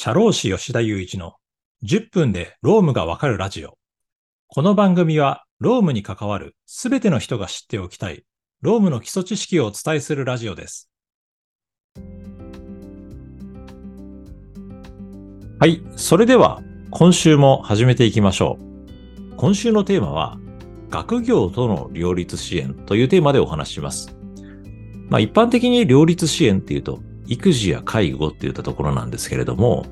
社労士吉田雄一の10分でロームがわかるラジオ。この番組はロームに関わるすべての人が知っておきたいロームの基礎知識をお伝えするラジオです。はい。それでは今週も始めていきましょう。今週のテーマは学業との両立支援というテーマでお話しします。まあ一般的に両立支援っていうと育児や介護っていったところなんですけれども、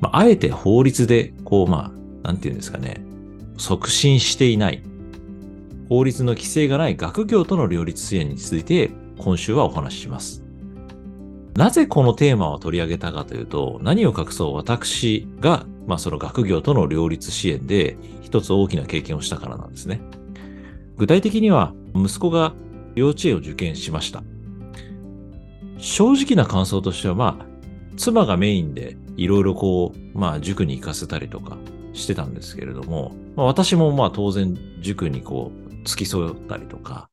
まあ、あえて法律で、こう、まあ、なんていうんですかね、促進していない、法律の規制がない学業との両立支援について、今週はお話しします。なぜこのテーマを取り上げたかというと、何を隠そう私が、まあその学業との両立支援で一つ大きな経験をしたからなんですね。具体的には、息子が幼稚園を受験しました。正直な感想としては、まあ、妻がメインでいろいろこう、まあ、塾に行かせたりとかしてたんですけれども、まあ、私もまあ当然塾にこう、付き添ったりとか、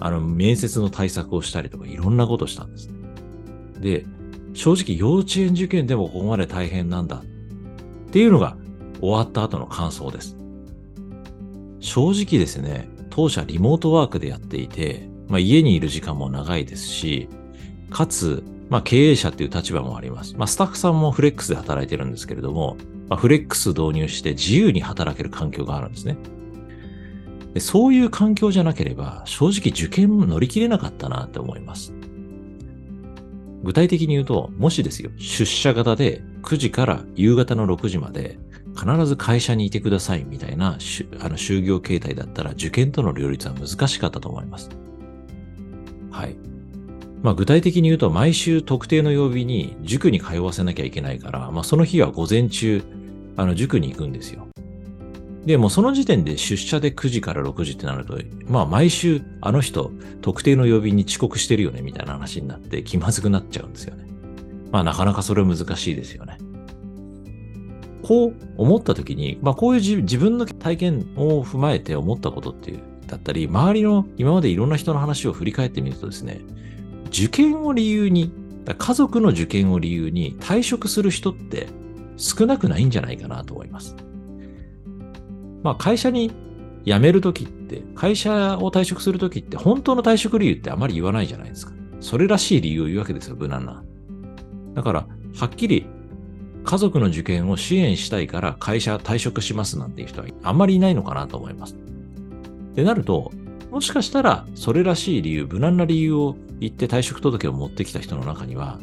あの、面接の対策をしたりとか、いろんなことしたんですね。で、正直幼稚園受験でもここまで大変なんだっていうのが終わった後の感想です。正直ですね、当社リモートワークでやっていて、まあ、家にいる時間も長いですし、かつ、まあ、経営者っていう立場もあります。まあ、スタッフさんもフレックスで働いてるんですけれども、まあ、フレックス導入して自由に働ける環境があるんですね。でそういう環境じゃなければ、正直受験も乗り切れなかったなって思います。具体的に言うと、もしですよ、出社型で9時から夕方の6時まで必ず会社にいてくださいみたいなあの就業形態だったら受験との両立は難しかったと思います。はい。まあ具体的に言うと毎週特定の曜日に塾に通わせなきゃいけないから、まあその日は午前中、あの塾に行くんですよ。で、もその時点で出社で9時から6時ってなると、まあ毎週あの人特定の曜日に遅刻してるよねみたいな話になって気まずくなっちゃうんですよね。まあなかなかそれ難しいですよね。こう思った時に、まあこういう自分の体験を踏まえて思ったことっていう、だったり、周りの今までいろんな人の話を振り返ってみるとですね、受験を理由に、家族の受験を理由に退職する人って少なくないんじゃないかなと思います。まあ会社に辞めるときって、会社を退職するときって本当の退職理由ってあまり言わないじゃないですか。それらしい理由を言うわけですよ、無難な。だから、はっきり家族の受験を支援したいから会社退職しますなんていう人はあんまりいないのかなと思います。ってなると、もしかしたら、それらしい理由、無難な理由を言って退職届を持ってきた人の中には、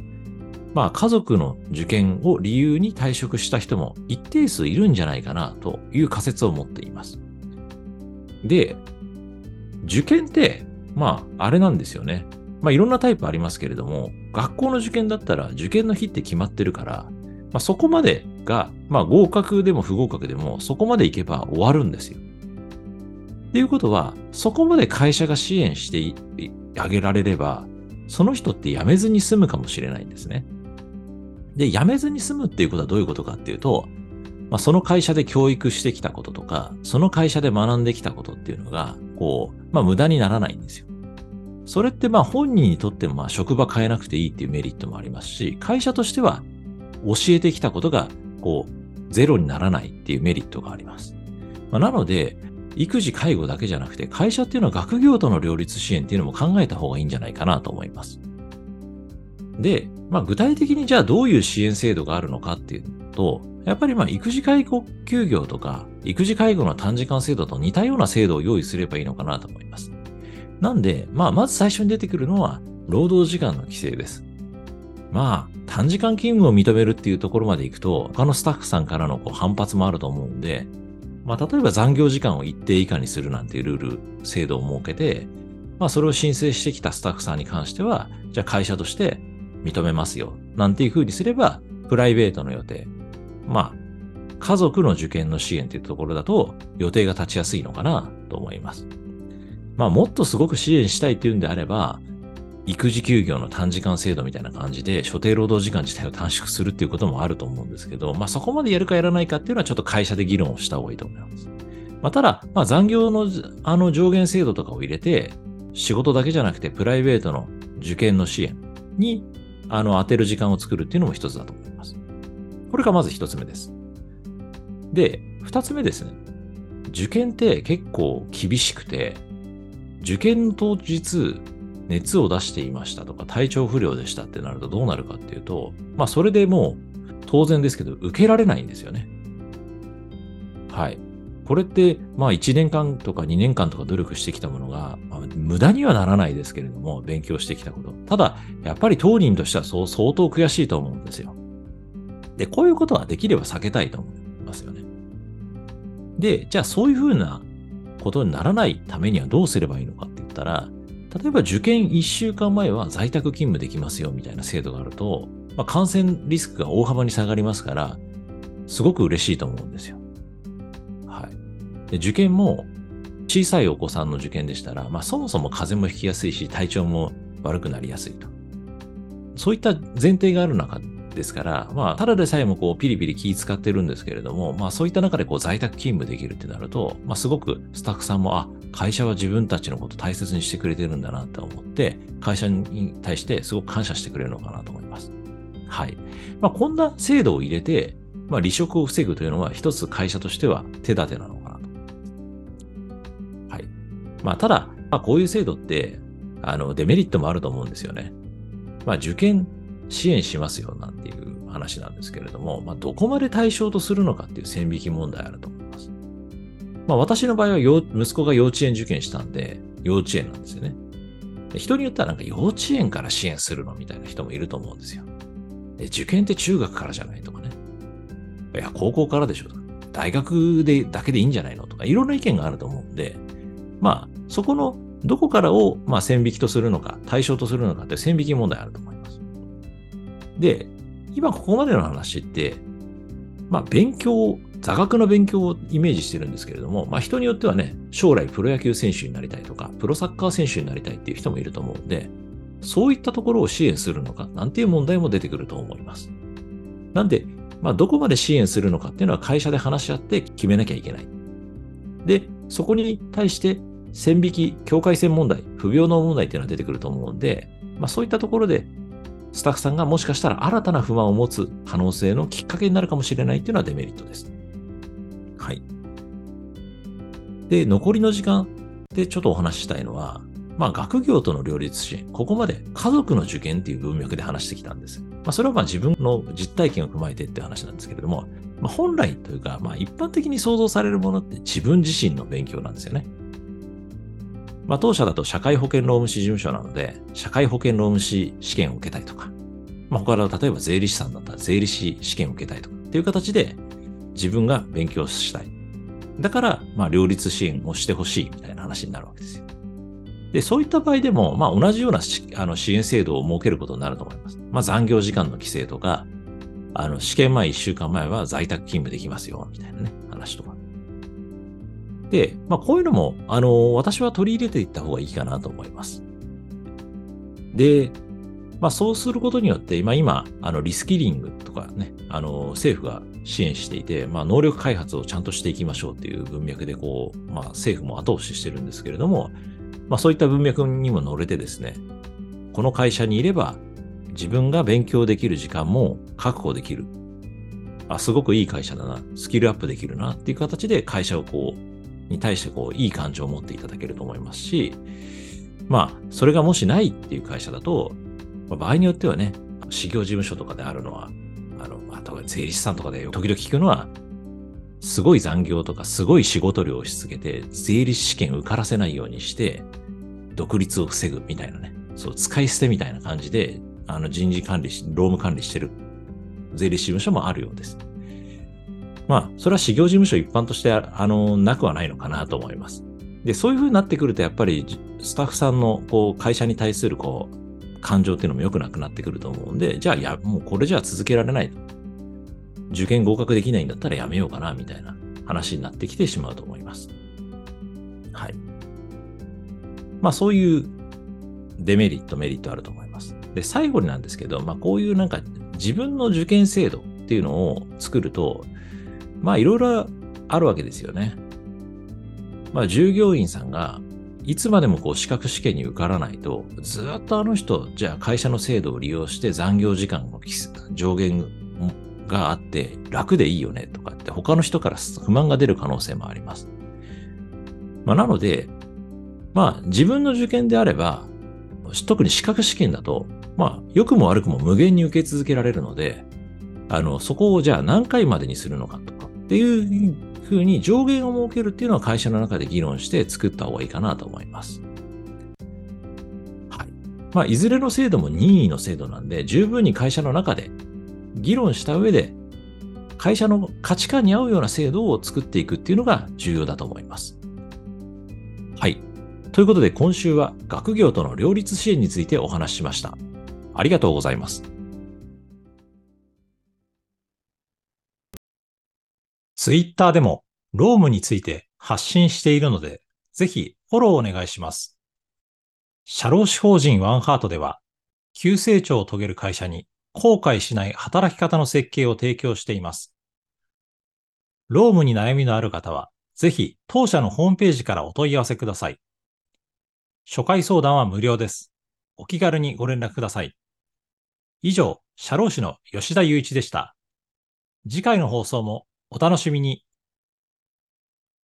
まあ家族の受験を理由に退職した人も一定数いるんじゃないかなという仮説を持っています。で、受験って、まああれなんですよね。まあいろんなタイプありますけれども、学校の受験だったら受験の日って決まってるから、まあそこまでが、まあ合格でも不合格でもそこまで行けば終わるんですよ。っていうことは、そこまで会社が支援してあげられれば、その人って辞めずに済むかもしれないんですね。で、辞めずに済むっていうことはどういうことかっていうと、まあ、その会社で教育してきたこととか、その会社で学んできたことっていうのが、こう、まあ無駄にならないんですよ。それってまあ本人にとってもまあ職場変えなくていいっていうメリットもありますし、会社としては教えてきたことが、こう、ゼロにならないっていうメリットがあります。まあ、なので、育児介護だけじゃなくて、会社っていうのは学業との両立支援っていうのも考えた方がいいんじゃないかなと思います。で、まあ具体的にじゃあどういう支援制度があるのかっていうと、やっぱりまあ育児介護休業とか、育児介護の短時間制度と似たような制度を用意すればいいのかなと思います。なんで、まあまず最初に出てくるのは、労働時間の規制です。まあ、短時間勤務を認めるっていうところまで行くと、他のスタッフさんからのこう反発もあると思うんで、まあ、例えば残業時間を一定以下にするなんていうルール、制度を設けて、まあ、それを申請してきたスタッフさんに関しては、じゃあ会社として認めますよ。なんていうふうにすれば、プライベートの予定。まあ、家族の受験の支援っていうところだと、予定が立ちやすいのかなと思います。まあ、もっとすごく支援したいっていうんであれば、育児休業の短時間制度みたいな感じで、所定労働時間自体を短縮するっていうこともあると思うんですけど、まあそこまでやるかやらないかっていうのはちょっと会社で議論をした方がいいと思います。まあただ、まあ残業のあの上限制度とかを入れて、仕事だけじゃなくてプライベートの受験の支援に、あの当てる時間を作るっていうのも一つだと思います。これがまず一つ目です。で、二つ目ですね。受験って結構厳しくて、受験当日熱を出していましたとか体調不良でしたってなるとどうなるかっていうと、まあそれでもう当然ですけど受けられないんですよね。はい。これって、まあ1年間とか2年間とか努力してきたものが、まあ、無駄にはならないですけれども、勉強してきたこと。ただ、やっぱり当人としてはそう相当悔しいと思うんですよ。で、こういうことはできれば避けたいと思いますよね。で、じゃあそういうふうなことにならないためにはどうすればいいのかって言ったら、例えば受験1週間前は在宅勤務できますよみたいな制度があると、まあ、感染リスクが大幅に下がりますから、すごく嬉しいと思うんですよ。はい。で受験も小さいお子さんの受験でしたら、まあそもそも風邪もひきやすいし、体調も悪くなりやすいと。そういった前提がある中ですから、まあ、ただでさえもこう、ピリピリ気使ってるんですけれども、まあ、そういった中でこう、在宅勤務できるってなると、まあ、すごくスタッフさんも、あ、会社は自分たちのこと大切にしてくれてるんだなって思って、会社に対してすごく感謝してくれるのかなと思います。はい。まあ、こんな制度を入れて、まあ、離職を防ぐというのは、一つ会社としては手立てなのかなと。はい。まあ、ただ、まあ、こういう制度って、あの、デメリットもあると思うんですよね。まあ、受験支援しますよなんていう話なんですけれども、まあ、どこまで対象とするのかっていう線引き問題あると思います。まあ、私の場合は息子が幼稚園受験したんで、幼稚園なんですよね。人によってはなんか幼稚園から支援するのみたいな人もいると思うんですよ。で受験って中学からじゃないとかね。いや、高校からでしょとか。大学でだけでいいんじゃないのとか、いろんな意見があると思うんで、まあ、そこのどこからを、まあ、線引きとするのか、対象とするのかって線引き問題あると。で、今ここまでの話って、まあ、勉強、座学の勉強をイメージしてるんですけれども、まあ、人によってはね、将来プロ野球選手になりたいとか、プロサッカー選手になりたいっていう人もいると思うんで、そういったところを支援するのか、なんていう問題も出てくると思います。なんで、まあ、どこまで支援するのかっていうのは会社で話し合って決めなきゃいけない。で、そこに対して線引き、境界線問題、不平等問題っていうのは出てくると思うんで、まあ、そういったところでスタッフさんがもしかしたら新たな不満を持つ可能性のきっかけになるかもしれないっていうのはデメリットです。はい。で、残りの時間でちょっとお話ししたいのは、まあ、学業との両立支援。ここまで家族の受験っていう文脈で話してきたんです。まあ、それはまあ自分の実体験を踏まえてって話なんですけれども、まあ、本来というか、まあ、一般的に想像されるものって自分自身の勉強なんですよね。まあ、当社だと社会保険労務士事務所なので、社会保険労務士試験を受けたいとか、まあ、他の例えば税理士さんだったら税理士試験を受けたいとかっていう形で自分が勉強したい。だから、まあ、両立支援をしてほしいみたいな話になるわけですよ。で、そういった場合でも、まあ、同じようなあの支援制度を設けることになると思います。まあ、残業時間の規制とか、あの、試験前1週間前は在宅勤務できますよ、みたいなね、話とか。で、まあ、こういうのも、あの、私は取り入れていった方がいいかなと思います。で、まあ、そうすることによって、今、今、あの、リスキリングとかね、あの、政府が支援していて、まあ、能力開発をちゃんとしていきましょうっていう文脈で、こう、まあ、政府も後押ししてるんですけれども、まあ、そういった文脈にも乗れてですね、この会社にいれば、自分が勉強できる時間も確保できる。あ、すごくいい会社だな。スキルアップできるなっていう形で会社をこう、に対してこう、いい感情を持っていただけると思いますし、まあ、それがもしないっていう会社だと、まあ、場合によってはね、事業事務所とかであるのは、あの、まあ、税理士さんとかで時々聞くのは、すごい残業とかすごい仕事量をし続けて、税理士試験受からせないようにして、独立を防ぐみたいなね、そう、使い捨てみたいな感じで、あの人事管理し、労務管理してる税理士事務所もあるようです。まあ、それは事業事務所一般として、あの、なくはないのかなと思います。で、そういう風になってくると、やっぱり、スタッフさんの、こう、会社に対する、こう、感情っていうのも良くなくなってくると思うんで、じゃあ、や、もうこれじゃ続けられない。受験合格できないんだったらやめようかな、みたいな話になってきてしまうと思います。はい。まあ、そういうデメリット、メリットあると思います。で、最後になんですけど、まあ、こういうなんか自分の受験制度っていうのを作ると、まあ、いろいろあるわけですよね。まあ、従業員さんがいつまでもこう資格試験に受からないと、ずっとあの人、じゃあ会社の制度を利用して残業時間を上限があって楽でいいよねとかって他の人から不満が出る可能性もあります。まあ、なので、まあ自分の受験であれば、特に資格試験だと、まあ良くも悪くも無限に受け続けられるので、あの、そこをじゃあ何回までにするのかとっていうふうに上限を設けるっていうのは会社の中で議論して作った方がいいかなと思います。はい。まあ、いずれの制度も任意の制度なんで、十分に会社の中で議論した上で、会社の価値観に合うような制度を作っていくっていうのが重要だと思います。はい。ということで今週は学業との両立支援についてお話ししました。ありがとうございます。ツイッターでもロームについて発信しているので、ぜひフォローお願いします。社労士法人ワンハートでは、急成長を遂げる会社に後悔しない働き方の設計を提供しています。ロームに悩みのある方は、ぜひ当社のホームページからお問い合わせください。初回相談は無料です。お気軽にご連絡ください。以上、社労士の吉田祐一でした。次回の放送もお楽しみに。